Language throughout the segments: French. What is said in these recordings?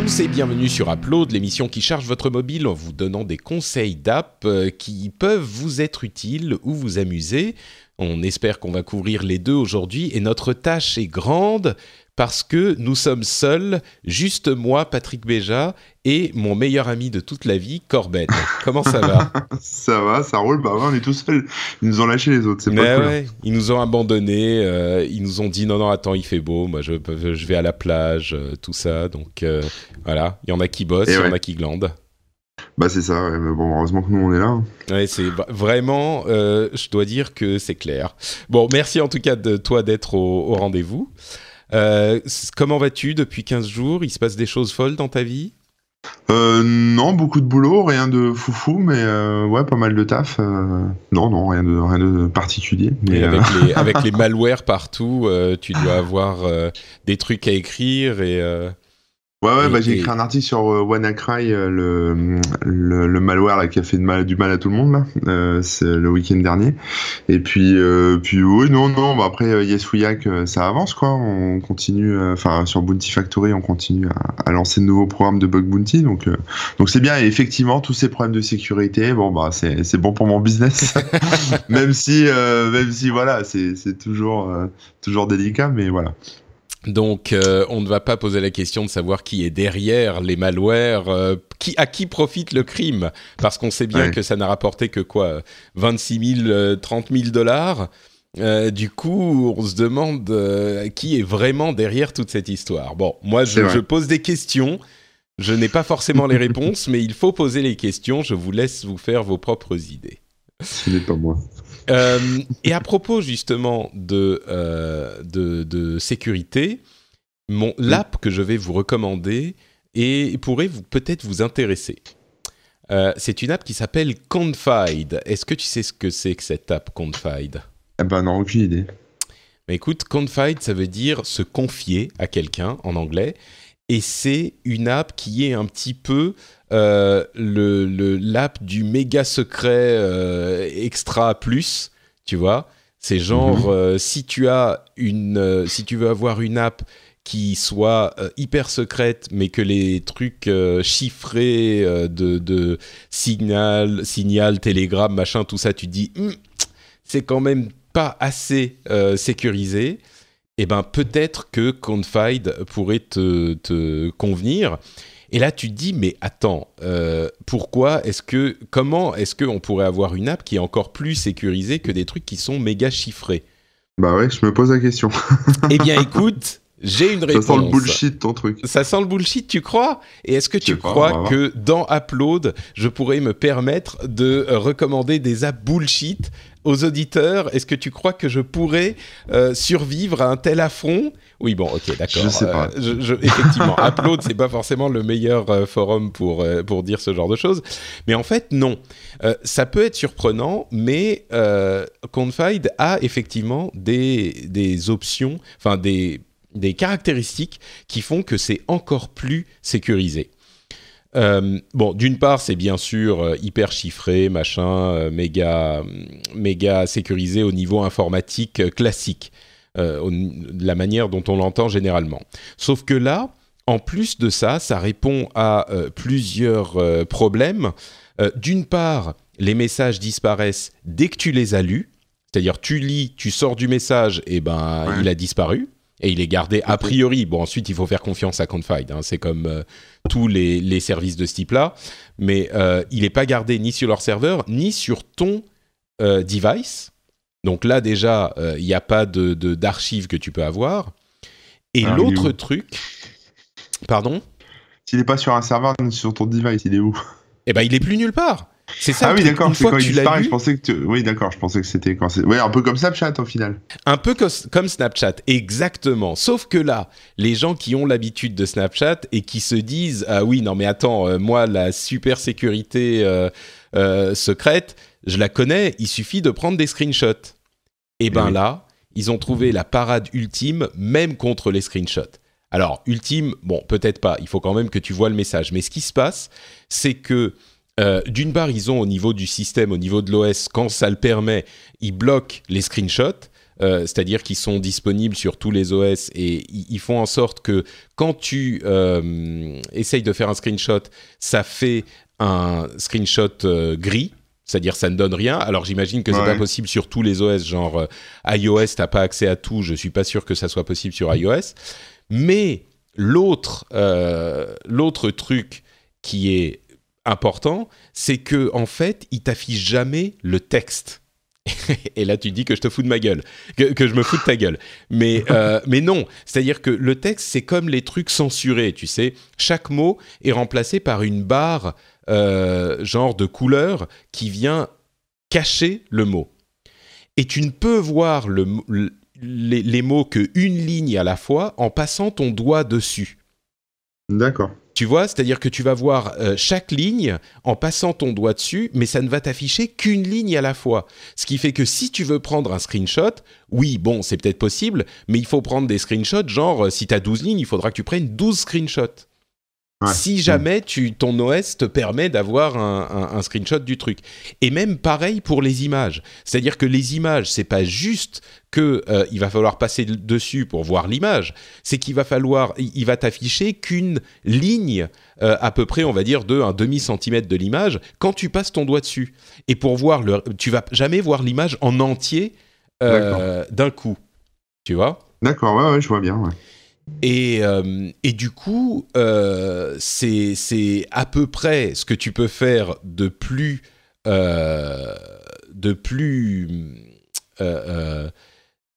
Tous et bienvenue sur Upload, l'émission qui charge votre mobile en vous donnant des conseils d'app euh, qui peuvent vous être utiles ou vous amuser. On espère qu'on va couvrir les deux aujourd'hui et notre tâche est grande parce que nous sommes seuls, juste moi, Patrick Béja, et mon meilleur ami de toute la vie, Corben. Comment ça va Ça va, ça roule. Bah ouais, on est tout seuls. Ils nous ont lâché les autres, c'est pas cool. Ouais, ils nous ont abandonnés. euh, ils nous ont dit non, non, attends, il fait beau. Moi, je, je vais à la plage, euh, tout ça. Donc euh, voilà, il y en a qui bossent, il y en a qui glandent. Bah c'est ça, ouais, mais bon, heureusement que nous on est là. hein. Ouais, c'est vraiment, je dois dire que c'est clair. Bon, merci en tout cas de toi d'être au, au rendez-vous. Euh, comment vas-tu depuis 15 jours? Il se passe des choses folles dans ta vie? Euh, non, beaucoup de boulot, rien de foufou, mais euh, ouais, pas mal de taf. euh, non, non, rien de, rien de particulier. Mais, avec, les, avec les malwares partout, tu dois avoir des trucs à écrire et... euh, ouais, ouais, bah, j'ai écrit un article sur euh, WannaCry, euh, le, le, le malware là, qui a fait de mal, du mal à tout le monde là, euh, c'est le week-end dernier. Et puis, euh, puis oui, non, non, bah, après euh, Yes We Hack, euh, ça avance quoi. On continue, euh, enfin sur Bounty Factory, on continue à, à lancer de nouveaux programmes de bug bounty, donc euh, donc c'est bien. Et effectivement, tous ces problèmes de sécurité, bon bah c'est c'est bon pour mon business, même si euh, même si voilà, c'est c'est toujours euh, toujours délicat, mais voilà. Donc, euh, on ne va pas poser la question de savoir qui est derrière les malwares, euh, qui, à qui profite le crime, parce qu'on sait bien Ouais. que ça n'a rapporté que quoi, 26 000, euh, 30 000 dollars. Euh, du coup, on se demande qui est vraiment derrière toute cette histoire. Bon, moi, je pose des questions. Je n'ai pas forcément les réponses, mais il faut poser les questions. Je vous laisse vous faire vos propres idées. Ce n'est pas moi. Euh, et à propos justement de, euh, de, de sécurité, mon, l'app que je vais vous recommander et pourrait vous, peut-être vous intéresser. Euh, c'est une app qui s'appelle Confide. Est-ce que tu sais ce que c'est que cette app Confide Eh ben non, aucune idée. Mais écoute, Confide, ça veut dire se confier à quelqu'un en anglais. Et c'est une app qui est un petit peu euh, le, le- l'app du méga secret euh, extra plus, tu vois. C'est genre, euh, si tu as une, si tu veux avoir une app qui soit hyper secrète, mais que les trucs chiffrés de, de signal, signal, télégramme, machin, tout ça, tu dis, Hum, c'est quand même pas assez sécurisé, eh ben peut-être que Confide pourrait te, te convenir. Et là, tu te dis, mais attends, euh, pourquoi est-ce que, comment est-ce qu'on pourrait avoir une app qui est encore plus sécurisée que des trucs qui sont méga chiffrés? Bah ouais, je me pose la question. Eh bien, écoute, j'ai une Ça réponse. sent le bullshit ton truc. Ça sent le bullshit, tu crois? Et est-ce que tu pas, crois que dans Upload, je pourrais me permettre de recommander des apps bullshit aux auditeurs Est-ce que tu crois que je pourrais euh, survivre à un tel affront? Oui, bon, ok, d'accord. Je sais pas. Euh, je- je- effectivement, Upload, c'est pas forcément le meilleur euh, forum pour, euh, pour dire ce genre de choses. Mais en fait, non. Euh, ça peut être surprenant, mais euh, Confide a effectivement des, des options, enfin des, des caractéristiques qui font que c'est encore plus sécurisé. Euh, bon, d'une part, c'est bien sûr euh, hyper chiffré, machin, euh, méga, méga sécurisé au niveau informatique classique, euh, de la manière dont on l'entend généralement. Sauf que là, en plus de ça, ça répond à euh, plusieurs problèmes. D'une part, les messages disparaissent dès que tu les as lus, c'est-à-dire tu lis, tu sors du message, et ben Ouais. il a disparu. Et il est gardé a priori. Bon, ensuite, il faut faire confiance à Confide. hein. C'est comme euh, tous les, les services de ce type-là. Mais euh, il n'est pas gardé ni sur leur serveur, ni sur ton euh, device. Donc là, déjà, il n'y a pas de, de- d'archives que tu peux avoir. Et est l'autre truc... Pardon? S'il est pas sur un serveur, sur ton device, il est où? Eh ben, il est plus nulle part. C'est ça. Ah oui, d'accord. C'est quand il disparaît. Je pensais que tu... oui, d'accord. Je pensais que c'était quand c'est. Ouais, un peu comme Snapchat au final. Un peu comme Snapchat, exactement. Sauf que là, les gens qui ont l'habitude de Snapchat et qui se disent ah oui non mais attends euh, moi la super sécurité euh, euh, secrète je la connais, il suffit de prendre des screenshots. Et ben oui. là, ils ont trouvé la parade ultime même contre les screenshots. Alors ultime, bon peut-être pas, il faut quand même que tu vois le message. Mais ce qui se passe, c'est que euh, d'une part, ils ont au niveau du système, au niveau de l'OS, quand ça le permet, ils bloquent les screenshots. euh, c'est-à-dire qu'ils sont disponibles sur tous les OS et ils font en sorte que quand tu euh, essayes de faire un screenshot, ça fait un screenshot gris, c'est-à-dire ça ne donne rien. Alors j'imagine que c'est pas possible sur tous les OS, genre iOS, t'as pas accès à tout. Je suis pas sûr que ça soit possible sur iOS. Mais l'autre euh, l'autre truc qui est important, c'est que en fait, il t'affiche jamais le texte. Et là, tu dis que je te fous de ma gueule, que, que je me fous de ta gueule. Mais, euh, mais non, c'est-à-dire que le texte, c'est comme les trucs censurés, tu sais. Chaque mot est remplacé par une barre, euh, genre de couleur, qui vient cacher le mot. Et tu ne peux voir le, mo- le- les, les mots qu'une ligne à la fois en passant ton doigt dessus. D'accord. Tu vois, c'est-à-dire que tu vas voir euh, chaque ligne en passant ton doigt dessus, mais ça ne va t'afficher qu'une ligne à la fois. Ce qui fait que si tu veux prendre un screenshot, oui, bon, c'est peut-être possible, mais il faut prendre des screenshots, genre, euh, si tu as 12 lignes, il faudra que tu prennes 12 screenshots. Ouais. Si jamais tu, ton OS te permet d'avoir un, un- un screenshot du truc. Et même pareil pour les images. C'est-à-dire que les images, c'est pas juste que euh, il va falloir passer de- dessus pour voir l'image. C'est qu'il va falloir, il il va t'afficher qu'une ligne euh, à peu près, on va dire, de un demi centimètre de l'image quand tu passes ton doigt dessus. Et pour voir le, tu vas jamais voir l'image en entier euh, d'un coup. Tu vois? D'accord, ouais, ouais, je vois bien. Ouais. Et, euh, et du coup, euh, c'est à peu près ce que tu peux faire de plus, euh, de plus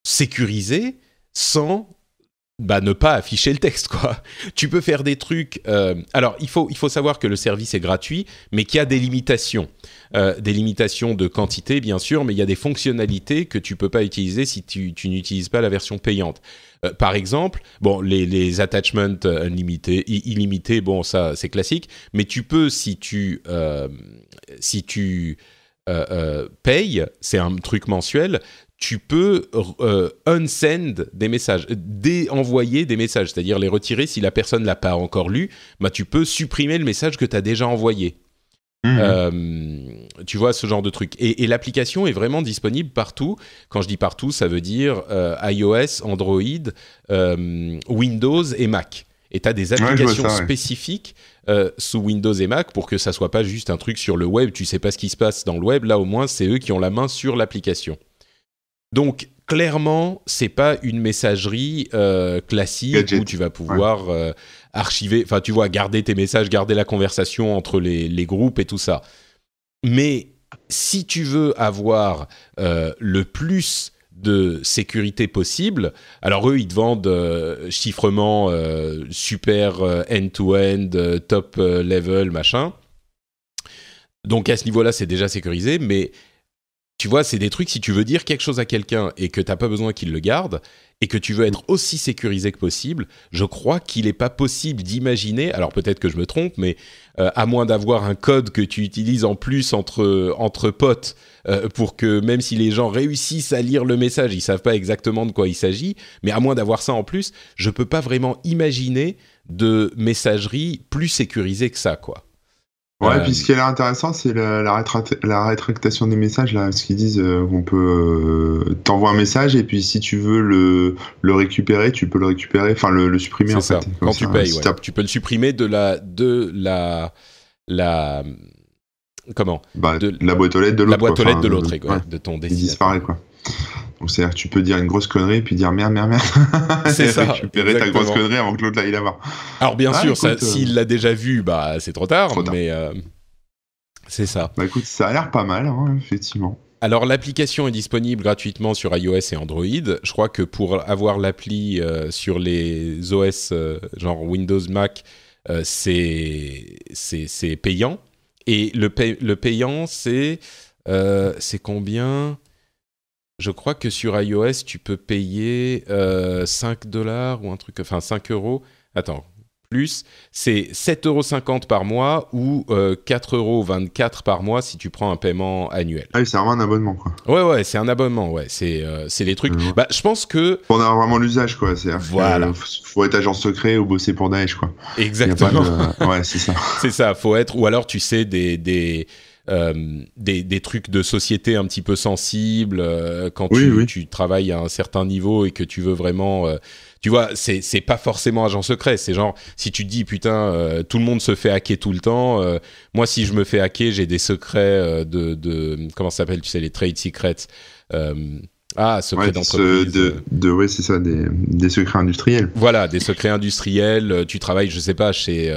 sécurisé sans bah, ne pas afficher le texte. Quoi. Tu peux faire des trucs... euh, alors, il faut, il faut savoir que le service est gratuit, mais qu'il y a des limitations. Euh, des limitations de quantité, bien sûr, mais il y a des fonctionnalités que tu peux pas utiliser si tu, tu n'utilises pas la version payante. Euh, par exemple, bon, les, les attachments illimités, bon, ça c'est classique, mais tu peux, si tu, si tu payes, c'est un truc mensuel, tu peux euh, unsend des messages, déenvoyer des messages, c'est-à-dire les retirer si la personne l'a pas encore lu, bah, tu peux supprimer le message que tu as déjà envoyé. Euh, tu vois ce genre de truc. Et, et l'application est vraiment disponible partout. Quand je dis partout, ça veut dire euh, iOS, Android, euh, Windows et Mac. Et tu as des applications ça, spécifiques euh, sous Windows et Mac pour que ça soit pas juste un truc sur le web. Tu sais pas ce qui se passe dans le web. Là, au moins, c'est eux qui ont la main sur l'application. Donc, clairement, c'est pas une messagerie euh, classique Gadget. où tu vas pouvoir euh, archiver, enfin, tu vois, garder tes messages, garder la conversation entre les, les groupes et tout ça. Mais si tu veux avoir euh, le plus de sécurité possible, alors eux, ils te vendent chiffrement super end-to-end, euh, top level, machin. Donc à ce niveau-là, c'est déjà sécurisé, mais tu vois, c'est des trucs, si tu veux dire quelque chose à quelqu'un et que t'as pas besoin qu'il le garde, et que tu veux être aussi sécurisé que possible, je crois qu'il n'est pas possible d'imaginer, alors peut-être que je me trompe, mais euh, à moins d'avoir un code que tu utilises en plus entre, entre potes, euh, pour que même si les gens réussissent à lire le message, ils savent pas exactement de quoi il s'agit, mais à moins d'avoir ça en plus, je peux pas vraiment imaginer de messagerie plus sécurisée que ça, quoi. Ouais, Euh, puis ce qui l'air intéressant, c'est la, la, rétract- la rétractation des messages, là, ce qu'ils disent euh, qu'on peut euh, t'envoie un message et puis si tu veux le, le récupérer, tu peux le récupérer, enfin le, le supprimer C'est en ça. fait. Quand ça, tu payes, ouais. tu peux le supprimer de la de la la comment? Bah, de- la boîte aux lettres de l'autre. la boîte aux lettres de l'autre, ouais, de ton il disparaît quoi. Donc c'est-à-dire que tu peux dire une grosse connerie puis dire merde, merde, merde. C'est Et ça, Récupérer ta grosse connerie avant que l'autre l'aille la voir. Alors bien Ah, sûr, euh, s'il l'a déjà vu, bah c'est trop tard, Trop tard. mais euh, c'est ça. Bah écoute, ça a l'air pas mal, hein, effectivement. Alors l'application est disponible gratuitement sur iOS et Android. Je crois que pour avoir l'appli euh, sur les OS genre Windows, Mac, c'est c'est c'est payant. et le, le payant, c'est c'est combien? Je crois que sur iOS, tu peux payer 5 dollars ou un truc, enfin 5 euros. Attends, plus, c'est 7,50 euros par mois ou 4,24 euros par mois si tu prends un paiement annuel. Ah oui, c'est vraiment un abonnement, quoi. Ouais, ouais, c'est un abonnement, ouais. C'est les trucs. Bah, je pense que. On a vraiment l'usage, quoi. Voilà. faut être agent secret ou bosser pour Daesh, quoi. Exactement. ouais, c'est ça. c'est ça, faut être. Ou alors, tu sais, des. des euh, des, des, trucs de société un petit peu sensibles euh, quand tu, tu, travailles à un certain niveau et que tu veux vraiment euh, tu vois, c'est c'est pas forcément agent secret. C'est genre si tu te dis putain, tout le monde se fait hacker tout le temps. moi, si je me fais hacker, j'ai des secrets de, de comment ça s'appelle, tu sais, les trade secrets. ah, secrets d'entreprise. De, de, ouais, c'est ça, des, des, secrets industriels. Voilà, des secrets industriels. Tu travailles, je sais pas, chez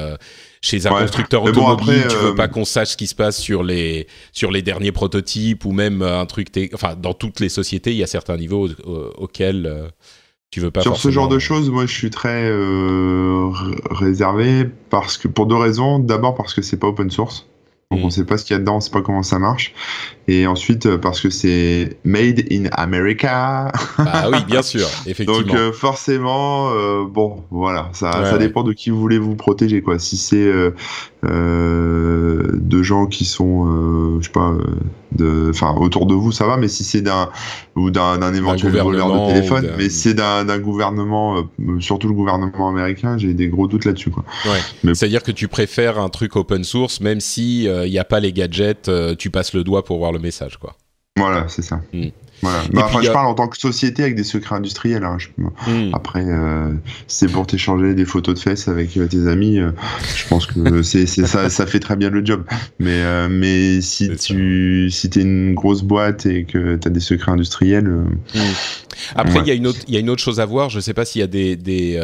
chez un constructeur automobile, tu veux euh, pas qu'on sache ce qui se passe sur les sur les derniers prototypes ou même euh, un truc. Enfin, dans toutes les sociétés, il y a certains niveaux auxquels euh, tu veux pas. Sur ce genre de choses, moi, je suis très réservé parce que pour deux raisons. D'abord parce que c'est pas open source. Donc on mm. sait pas ce qu'il y a dedans, on sait pas comment ça marche. Et ensuite euh, parce que c'est made in America. Ah oui, bien sûr, effectivement. Donc euh, forcément, euh, bon, voilà, ça, ça dépend de qui vous voulez vous protéger, quoi. Si c'est de gens qui sont, je sais pas, de, enfin autour de vous, ça va. Mais si c'est d'un ou d'un éventuel voleur de téléphone, mais c'est d'un gouvernement, surtout le gouvernement américain, j'ai des gros doutes là-dessus, quoi. Ouais. C'est-à-dire que tu préfères un truc open source, même si il n'y a pas les gadgets, tu passes le doigt pour voir le message, quoi. Voilà, c'est ça. Hmm. Voilà. Bah, enfin, je parle en tant que société avec des secrets industriels. Hein. Hmm. Après, euh, c'est pour t'échanger des photos de fesses avec euh, tes amis. Euh, je pense que c'est, ça, ça fait très bien le job. Mais, euh, mais si tu si es une grosse boîte et que tu as des secrets industriels. Hmm. Après, il y, a une autre, y a une autre chose à voir. Je sais pas s'il y a des, des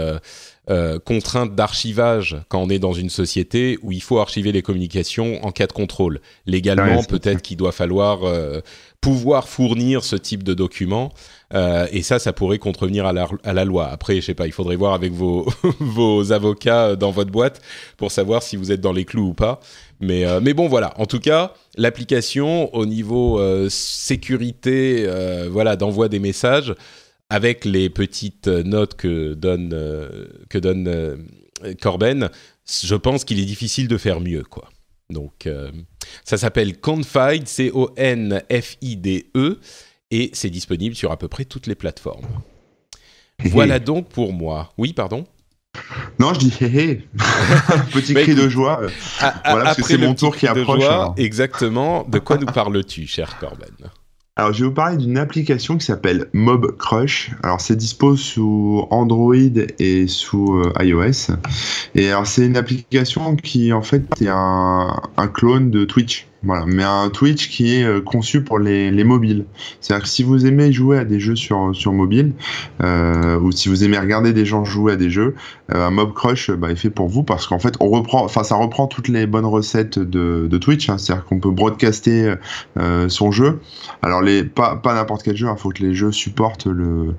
euh, contraintes d'archivage quand on est dans une société où il faut archiver les communications en cas de contrôle. Légalement, peut-être qu'il doit falloir euh, pouvoir fournir ce type de documents. Euh, et ça, ça pourrait contrevenir à la, à la, loi. Après, je sais pas, il faudrait voir avec vos, vos avocats dans votre boîte pour savoir si vous êtes dans les clous ou pas. Mais, mais bon, voilà. En tout cas, l'application au niveau sécurité, voilà, d'envoi des messages, avec les petites notes que donne, euh, que donne euh, Corben, je pense qu'il est difficile de faire mieux, quoi. Donc, euh, ça s'appelle Confide, C-O-N-F-I-D-E, et c'est disponible sur à peu près toutes les plateformes. voilà donc pour moi. Oui, pardon? Non, je dis hé hé. Petit cri de joie. voilà, parce que c'est mon tour qui approche. exactement. De quoi nous parles-tu, cher Corben? Alors, je vais vous parler d'une application qui s'appelle Mob Crush. Alors, c'est dispo sous Android et sous euh, iOS. Et alors, c'est une application qui, en fait, est un, un clone de Twitch. Voilà, mais un Twitch qui est euh, conçu pour les, les mobiles. C'est-à-dire que si vous aimez jouer à des jeux sur, sur mobile, euh, ou si vous aimez regarder des gens jouer à des jeux, euh, un Mob Crush bah, est fait pour vous parce qu'en fait, on reprend, enfin, ça reprend toutes les bonnes recettes de, de Twitch. Hein, C'est-à-dire qu'on peut broadcaster euh, son jeu. Alors, les, pas, pas n'importe quel jeu, il hein, faut que les jeux supportent le,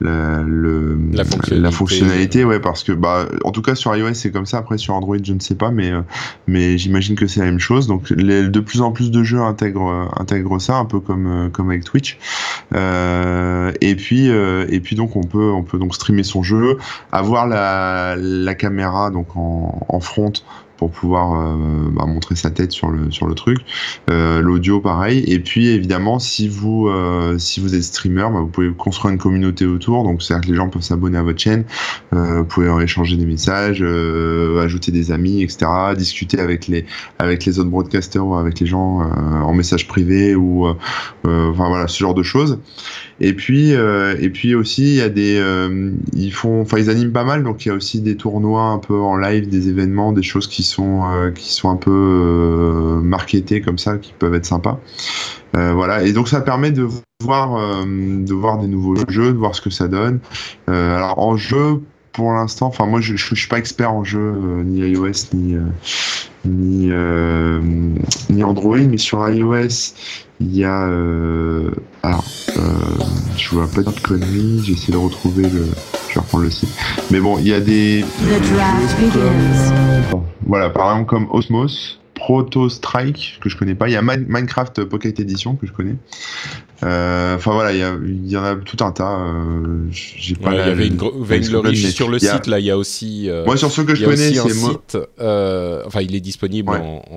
la, le, la, fonctionnalité. la fonctionnalité, ouais, parce que, bah, en tout cas, sur iOS, c'est comme ça. Après, sur Android, je ne sais pas, mais, mais j'imagine que c'est la même chose. Donc, les deux plus en plus de jeux intègrent, ça, un peu comme, euh, avec Twitch. Euh, et puis, euh, et puis donc on peut, on peut donc streamer son jeu, avoir la, caméra donc en front pour pouvoir euh, bah, montrer sa tête sur le sur le truc. Euh, l'audio pareil. Et puis évidemment, si vous euh, si vous êtes streamer, bah, vous pouvez construire une communauté autour. Donc c'est-à-dire que les gens peuvent s'abonner à votre chaîne. vous pouvez échanger des messages, ajouter des amis, etc. Discuter avec les avec les autres broadcasters ou avec les gens en message privé ou enfin voilà ce genre de choses. Et puis, et puis aussi, il y a des, ils font, enfin, ils animent pas mal, donc il y a aussi des tournois un peu en live, des événements, des choses qui sont, euh, qui sont un peu marketées comme ça, qui peuvent être sympas. voilà, et donc ça permet de voir, de voir des nouveaux jeux, de voir ce que ça donne. alors en jeu, pour l'instant, enfin moi je, je, suis pas expert en jeu ni iOS ni ni ni Android, mais sur iOS il y a alors euh, je vois pas de conneries, j'essaie de retrouver le. Je vais reprendre le site. Mais bon, il y a des. voilà, par exemple comme Osmos Proto Strike que je connais pas. Il y a Minecraft Pocket Edition que je connais. Euh, enfin voilà, il y, en a tout un tas. Euh, j'ai pas. il y avait une, sur le site là. Il y a aussi. Moi sur ceux que je connais, c'est site. enfin, il est disponible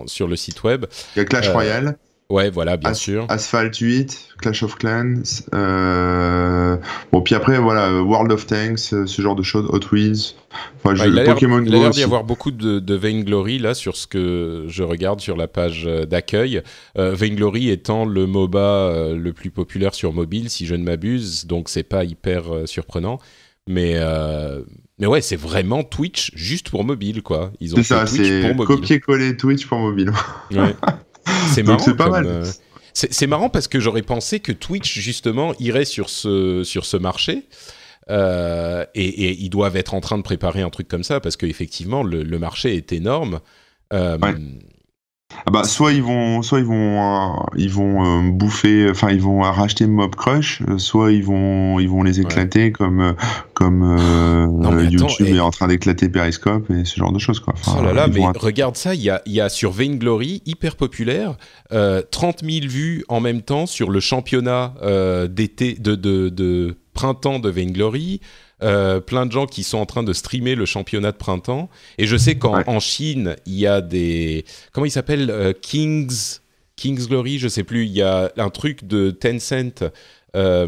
sur le site web. Il y a Clash Royale. Ouais, voilà, bien sûr. Asphalt 8, Clash of Clans. Euh... Bon, puis après, voilà, World of Tanks, euh, ce genre de choses, Hot Wheels. Enfin, je... il a l'air d'y avoir beaucoup de, de Vainglory là sur ce que je regarde sur la page euh, d'accueil. Euh, Vainglory étant le MOBA le plus populaire sur mobile, si je ne m'abuse, donc c'est pas hyper surprenant. Mais, mais ouais, c'est vraiment Twitch juste pour mobile, quoi. Ils ont c'est ça, c'est copier-coller Twitch pour mobile. Ouais. C'est marrant. C'est pas mal. Euh, c'est marrant parce que j'aurais pensé que Twitch justement irait sur ce sur ce marché. Euh, et, ils doivent être en train de préparer un truc comme ça parce qu'effectivement le, le marché est énorme. Euh, ah bah soit ils vont soit ils vont euh, ils vont euh, bouffer enfin ils vont racheter Mob Crush euh, soit ils vont ils vont les éclater comme comme YouTube est en train d'éclater Periscope et ce genre de choses quoi. oh là là mais regarde ça il y a y a sur Vainglory hyper populaire 30 000 vues en même temps sur le championnat d'été de, de, de printemps de Vainglory euh, plein de gens qui sont en train de streamer le championnat de printemps. Et je sais qu'en Chine, il y a des... Comment il s'appelle euh, Kings... King's Glory, je sais plus. Il y a un truc de Tencent... Euh,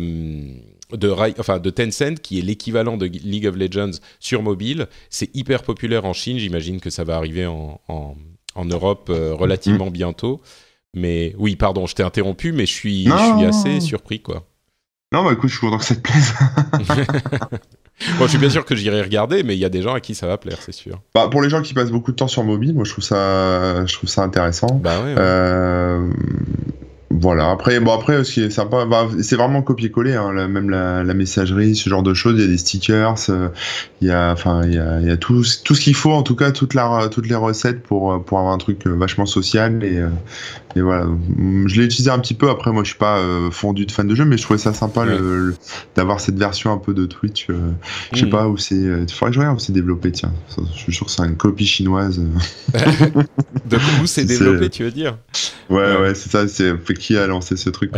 de, enfin, de Tencent, qui est l'équivalent de League of Legends sur mobile. C'est hyper populaire en Chine. J'imagine que ça va arriver en, en, Europe relativement mm. bientôt. Mais oui, pardon, je t'ai interrompu, mais je suis, je suis assez surpris, quoi. Non, bah écoute, je suis content que ça te plaise. bon, je suis bien sûr que j'irai regarder, mais il y a des gens à qui ça va plaire, c'est sûr. Bah, pour les gens qui passent beaucoup de temps sur mobile, moi je trouve ça, je trouve ça intéressant. Bah ouais. Euh, voilà. Après, bon après, ce qui est sympa, bah, c'est vraiment copier-coller. Hein, même la, messagerie, ce genre de choses. Il y a des stickers, euh, il y a, enfin, il y a, il y a tout, tout ce qu'il faut, en tout cas, toute la, toutes les recettes pour pour avoir un truc vachement social et, et voilà. Je l'ai utilisé un petit peu. Après, moi, je suis pas euh, fondu de fan de jeu, mais je trouvais ça sympa le, d'avoir cette version un peu de Twitch. Euh, je sais mhm. pas où c'est. Il faudrait que je regarde où c'est développé. Tiens, je suis sûr que c'est une copie chinoise. de où c'est développé, tu veux dire? Ouais, ouais, c'est ça. C'est qui a lancé ce truc.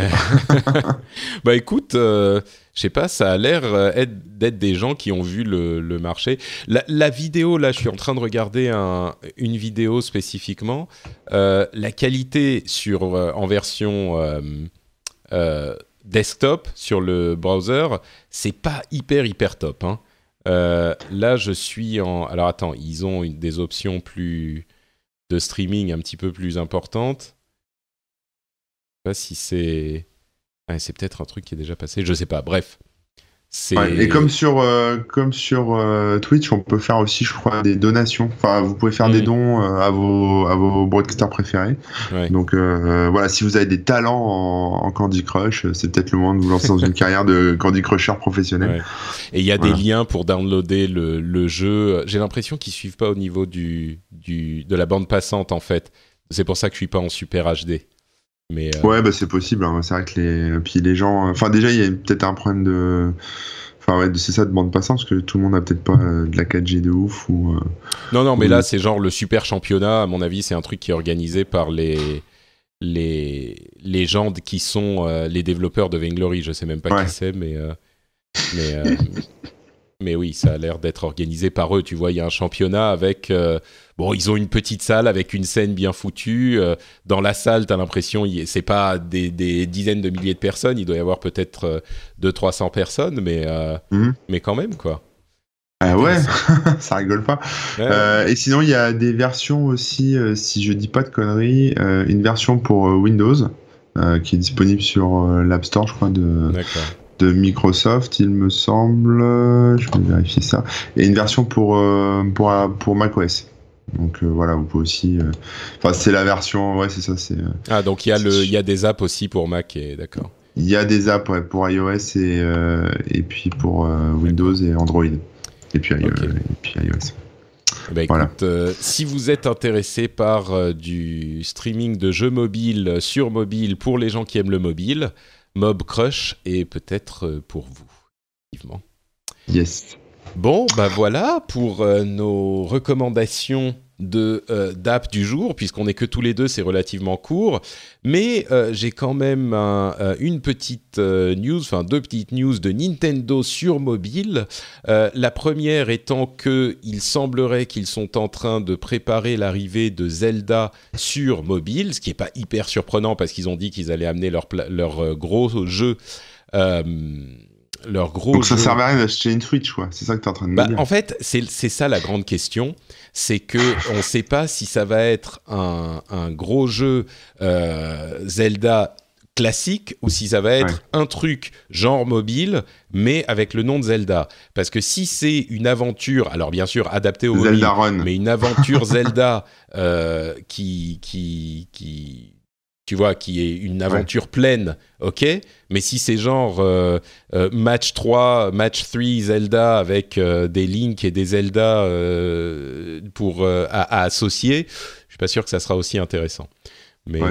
bah écoute, euh, je sais pas, ça a l'air euh, d'être des gens qui ont vu le, marché. La, vidéo, là, je suis en train de regarder une vidéo spécifiquement. Euh, la qualité sur, en version desktop sur le browser, c'est pas hyper hyper top. Hein. là, je suis en. Alors attends, ils ont des options plus de streaming un petit peu plus importantes pas si c'est. c'est peut-être un truc qui est déjà passé, je sais pas. Bref. et comme sur, euh, comme sur euh, Twitch, on peut faire aussi, je crois, des donations. Enfin, vous pouvez faire des mm. dons euh, à vos, à vos broadcasters préférés. Donc voilà, si vous avez des talents en, Candy Crush, c'est peut-être le moment de vous lancer dans une carrière de Candy Crusher professionnel. Et il y a des liens pour downloader le, le jeu. J'ai l'impression qu'ils suivent pas au niveau du, du, de la bande passante, en fait. C'est pour ça que je suis pas en super HD. Mais, euh, Ouais, bah, c'est possible. Hein. C'est vrai que les, puis les gens. Enfin, déjà, il y a peut-être un problème de. Enfin, ouais, c'est ça de bande passante, parce que tout le monde n'a peut-être pas euh, de la 4G de ouf. Ou, euh, non, non, mais là, c'est genre le super championnat. À mon avis, c'est un truc qui est organisé par les. Les, les gens qui sont les développeurs de Vainglory, je sais même pas qui c'est, mais, mais, mais oui, ça a l'air d'être organisé par eux. Tu vois, il y a un championnat avec Bon, ils ont une petite salle avec une scène bien foutue. Euh, dans la salle, tu as l'impression, c'est pas des, dizaines de milliers de personnes, il doit y avoir peut-être 200-300 euh, personnes, mais, euh, mhm. mais quand même, quoi. Ah ouais, ça rigole pas. et sinon, il y a des versions aussi, si je dis pas de conneries, une version pour Windows qui est disponible sur l'App Store, je crois, de, de Microsoft, il me semble. Je vais vérifier ça. Et une version pour, pour, pour macOS. Donc euh, voilà, vous pouvez aussi. Euh, enfin, c'est la version. Ouais, c'est ça. C'est. Euh, ah, donc il y a le, il y a des apps aussi pour Mac et d'accord. Il y a des apps pour iOS et et puis pour Windows et Android et puis, iOS. Eh ben, écoute, si vous êtes intéressé par du streaming de jeux mobiles sur mobile pour les gens qui aiment le mobile, Mob Crush est peut-être pour vous, effectivement. Yes. Bon, bah voilà pour euh, nos recommandations de euh, d'app du jour, puisqu'on est que tous les deux, c'est relativement court. Mais euh, j'ai quand même euh, une petite news, enfin deux petites news de Nintendo sur mobile. la première étant que il semblerait qu'ils sont en train de préparer l'arrivée de Zelda sur mobile, ce qui n'est pas hyper surprenant parce qu'ils ont dit qu'ils allaient amener leur, leur gros jeu leur gros. Donc ça servait à rien d'acheter une Switch, quoi. C'est ça que tu es en train de me bah, dire. En fait, c'est ça la grande question. C'est que on ne sait pas si ça va être un, un gros jeu euh, Zelda classique ou si ça va être un truc genre mobile mais avec le nom de Zelda parce que si c'est une aventure alors bien sûr adaptée au Zelda mobile mais une aventure Zelda euh, qui qui qui tu vois, qui est une aventure pleine, ok. Mais si c'est genre euh, euh, match 3, match 3 Zelda avec euh, des Link et des Zelda pour, à, associer, je suis pas sûr que ça sera aussi intéressant. Mais,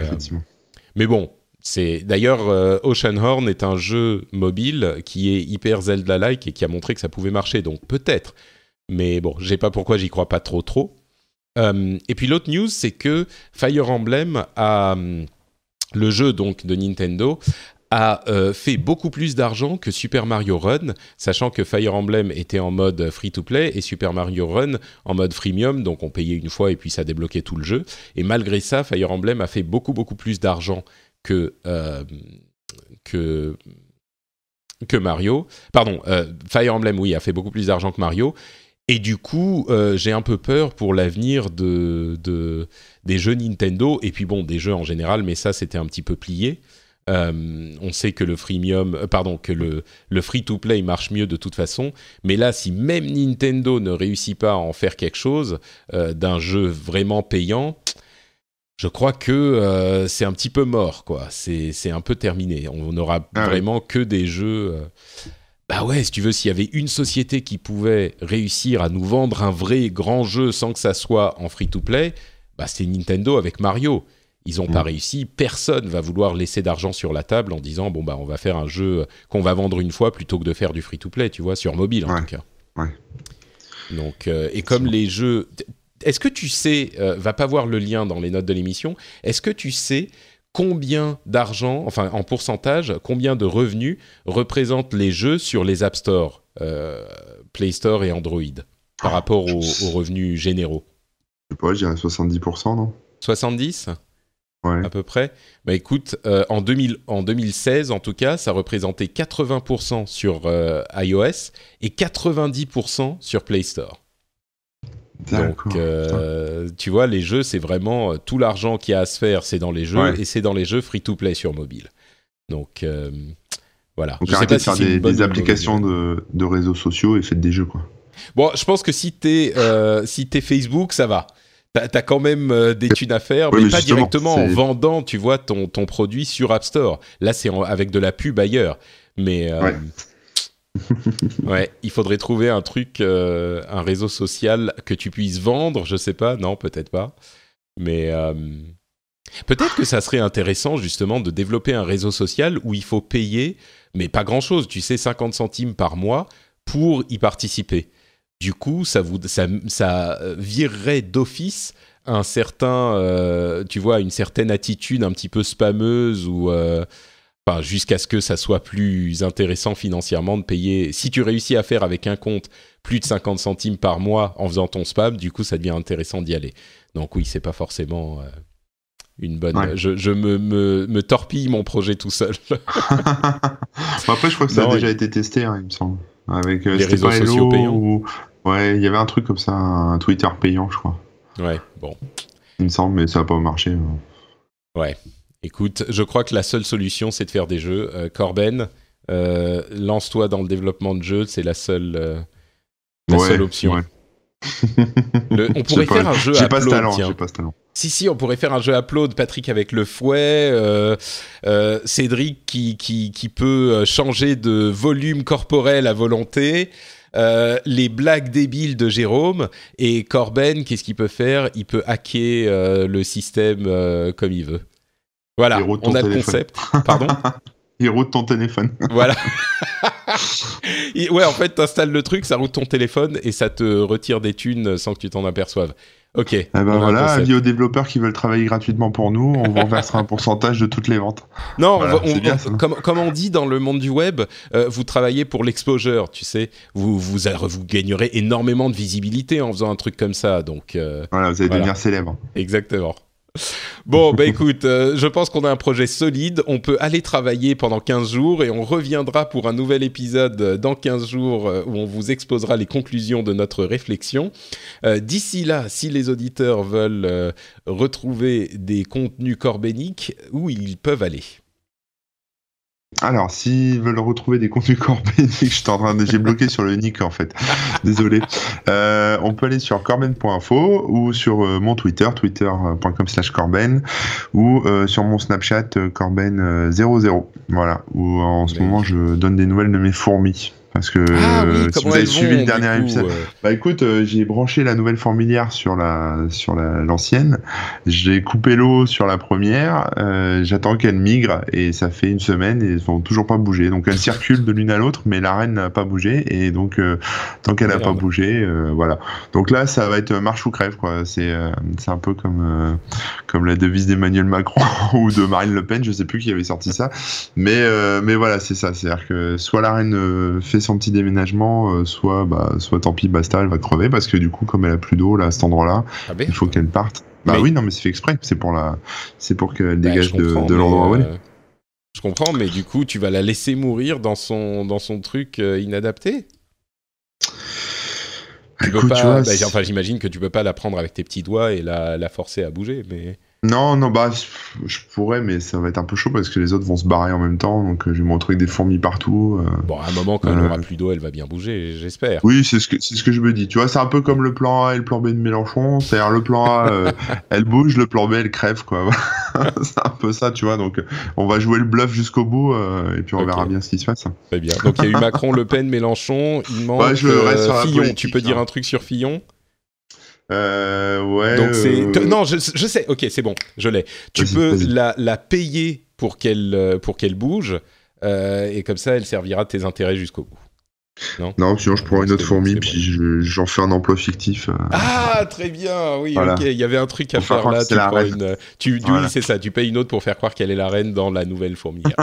mais bon, c'est d'ailleurs Oceanhorn est un jeu mobile qui est hyper Zelda-like et qui a montré que ça pouvait marcher, donc peut-être. Mais bon, je sais pas pourquoi j'y crois pas trop trop. et puis l'autre news, c'est que Fire Emblem a le jeu donc de Nintendo a euh, fait beaucoup plus d'argent que Super Mario Run, sachant que Fire Emblem était en mode free-to-play et Super Mario Run en mode freemium, donc on payait une fois et puis ça débloquait tout le jeu. Et malgré ça, Fire Emblem a fait beaucoup beaucoup plus d'argent que, euh, que Mario. Pardon, euh, Fire Emblem, oui, a fait beaucoup plus d'argent que Mario. Et du coup, euh, j'ai un peu peur pour l'avenir de, des jeux Nintendo, et puis bon, des jeux en général, mais ça, c'était un petit peu plié. Euh, on sait que le freemium, euh, pardon, que le, le free-to-play marche mieux de toute façon, mais là, si même Nintendo ne réussit pas à en faire quelque chose d'un jeu vraiment payant, je crois que c'est un petit peu mort, quoi. C'est un peu terminé. On n'aura ah vraiment que des jeux bah ouais, si tu veux, s'il y avait une société qui pouvait réussir à nous vendre un vrai grand jeu sans que ça soit en free-to-play, bah c'est Nintendo avec Mario. Ils n'ont pas mm. réussi. Personne va vouloir laisser d'argent sur la table en disant bon bah on va faire un jeu qu'on va vendre une fois plutôt que de faire du free-to-play, tu vois, sur mobile en tout cas. Ouais. Donc euh, et comme les jeux, est-ce que tu sais, euh, va pas voir le lien dans les notes de l'émission. Est-ce que tu sais combien d'argent, enfin en pourcentage, combien de revenus représentent les jeux sur les App Store, euh, Play Store et Android par ah, rapport aux, revenus généraux? Sais pas, je dirais 70%, non? 70 Ouais. À peu près. Bah écoute, euh, en, 2000, en 2016, en tout cas, ça représentait 80% sur euh, iOS et 90% sur Play Store. Donc, euh, tu vois, les jeux, c'est vraiment tout l'argent qu'il y a à se faire, c'est dans les jeux et c'est dans les jeux free-to-play sur mobile. Donc, voilà. Donc, arrêtez de faire des, applications de, de, réseaux sociaux et faites des jeux, quoi. Bon, je pense que si t'es euh, si es Facebook, ça va. T'as as quand même des thunes à faire, mais, pas directement en vendant, tu vois, ton, ton produit sur App Store. Là, c'est avec de la pub ailleurs. Mais ouais, il faudrait trouver un truc, euh, un réseau social que tu puisses vendre. Je sais pas, non, peut-être pas. Mais euh, peut-être que ça serait intéressant justement de développer un réseau social où il faut payer, mais pas grand-chose. Tu sais, 50 centimes par mois pour y participer. Du coup, ça, vous, ça, ça virerait d'office un certain, euh, tu vois, une certaine attitude un petit peu spammeuse ou jusqu'à ce que ça soit plus intéressant financièrement de payer. Si tu réussis à faire avec un compte plus de 50 centimes par mois en faisant ton spam, du coup, ça devient intéressant d'y aller. Donc oui, c'est pas forcément euh, une bonne. Je, me, me, torpille mon projet tout seul. Après, je crois que ça a déjà été testé, hein, il me semble, avec euh, les réseaux sociaux payants. Ouais, il y avait un truc comme ça, un Twitter payant, je crois. Ouais, bon. Il me semble, mais ça n'a pas marché. Hein. Ouais. Écoute, je crois que la seule solution, c'est de faire des jeux. Euh, Corben, euh, lance-toi dans le développement de jeux, c'est la seule, euh, la seule option. on pourrait faire un jeu ce talent, j'ai pas ce talent. Si, si, on pourrait faire un jeu upload, Patrick avec le fouet, Cédric qui, qui, qui, peut changer de volume corporel à volonté, les blagues débiles de Jérôme, et Corben, qu'est-ce qu'il peut faire? Il peut hacker le système comme il veut. Voilà, on a le concept. Pardon? Il route ton téléphone. voilà. ouais, en fait, tu installes le truc, ça route ton téléphone et ça te retire des thunes sans que tu t'en aperçoives. Ok. Eh ben voilà, avis aux développeurs qui veulent travailler gratuitement pour nous, on vous versera un pourcentage de toutes les ventes. Non, comme, on dit dans le monde du web, euh, vous travaillez pour l'exposure, tu sais. Vous, vous, vous, gagnerez énormément de visibilité en faisant un truc comme ça. Donc, euh, voilà, vous allez devenir célèbre. Exactement. Bon, bah écoute, euh, je pense qu'on a un projet solide. On peut aller travailler pendant 15 jours et on reviendra pour un nouvel épisode dans 15 jours euh, où on vous exposera les conclusions de notre réflexion. Euh, d'ici là, si les auditeurs veulent retrouver des contenus corbéniques, où ils peuvent aller? Alors, s'ils veulent retrouver des contenus corbéniques, je en train de, j'ai bloqué sur le nick en fait. Désolé. Euh, on peut aller sur corben.info ou sur euh, mon Twitter, twitter.com/slash corben, ou euh, sur mon Snapchat corben00. Voilà. Où en ce moment je donne des nouvelles de mes fourmis. Parce que ah si vous avez suivi le dernier épisode, bah écoute, euh, j'ai branché la nouvelle fourmilière sur la sur l'ancienne. j'ai coupé l'eau sur la première. Euh, J'attends qu'elle migre et ça fait une semaine et elles vont toujours pas bouger. Donc elles circulent de l'une à l'autre, mais la reine n'a pas bougé et donc euh, tant qu'elle n'a pas bougé, euh, voilà. Donc là, ça va être marche ou crève quoi. C'est c'est un peu comme comme la devise d'Emmanuel Macron ou de Marine Le Pen. Je sais plus qui avait sorti ça, mais mais voilà, c'est ça. C'est-à-dire que soit la reine fait son petit déménagement, euh, soit, bah, soit tant pis, basta, elle va crever parce que du coup, comme elle a plus d'eau là à cet endroit-là, ah ben. il faut qu'elle parte. Bah oui, non, mais c'est fait exprès. C'est pour la, c'est pour qu'elle bah, dégage de, l'endroit euh, Je comprends, mais du coup, tu vas la laisser mourir dans son, dans son truc euh, inadapté? Tu peux pas. Bah, enfin, j'imagine que tu peux pas la prendre avec tes petits doigts et la, la forcer à bouger, mais. Non, non, bah, je pourrais, mais ça va être un peu chaud parce que les autres vont se barrer en même temps, donc euh, je vais me retrouver avec des fourmis partout. Euh. bon, à un moment, quand elle aura plus d'eau, elle va bien bouger, j'espère. Oui, c'est ce que c'est ce que je me dis. Tu vois, c'est un peu comme le plan A et le plan B de Mélenchon. C'est-à-dire le plan A, euh, elle bouge, le plan B, elle crève, quoi. c'est un peu ça, tu vois. Donc, on va jouer le bluff jusqu'au bout, et puis on verra bien ce qui se passe. Très bien. Donc, il y a eu Macron, Le Pen, Mélenchon. Il manque Fillon. Tu peux dire hein. un truc sur Fillon? Euh, ouais. Donc c'est euh, non, je, je, sais. Ok, c'est bon, je l'ai. Tu peux la, la, payer pour qu'elle euh, pour qu'elle bouge euh, et comme ça, elle servira de tes intérêts jusqu'au bout. Non, non sinon je prends une autre fourmi, puis j'en fais un emploi fictif. Euh. Ah, très bien, oui, ok, il y avait un truc à faire, là. Tu, prends une... tu... Oui, c'est ça, tu payes une autre pour faire croire qu'elle est la reine dans la nouvelle fourmilière.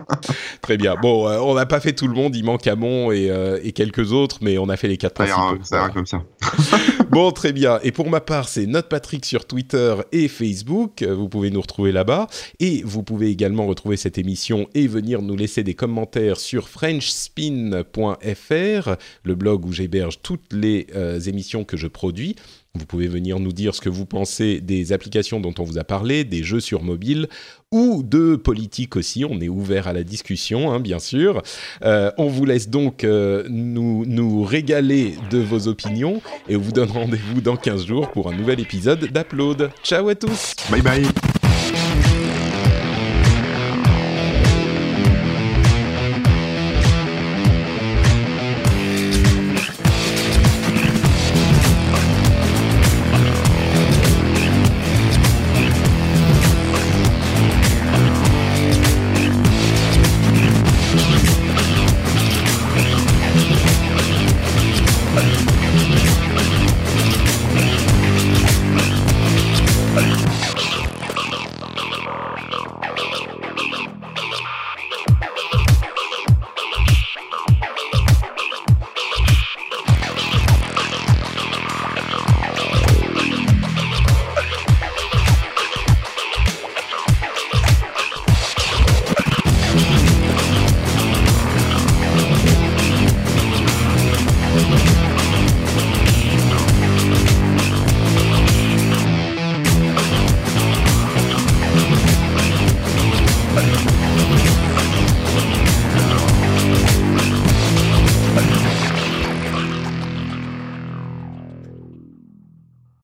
très bien. Bon, euh, on n'a pas fait tout le monde, il manque Amon et, euh, et quelques autres, mais on a fait les quatre principaux. Ça comme ça. bon, très bien. Et pour ma part, c'est Note Patrick sur Twitter et Facebook. Vous pouvez nous retrouver là-bas. Et vous pouvez également retrouver cette émission et venir nous laisser des commentaires sur frenchspin.fr fr, le blog où j'héberge toutes les euh, émissions que je produis. Vous pouvez venir nous dire ce que vous pensez des applications dont on vous a parlé, des jeux sur mobile ou de politique aussi. On est ouvert à la discussion, hein, bien sûr. Euh, on vous laisse donc euh, nous, nous régaler de vos opinions et on vous donne rendez-vous dans 15 jours pour un nouvel épisode d'Upload. Ciao à tous Bye bye